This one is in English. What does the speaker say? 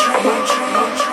dream, dream, dream.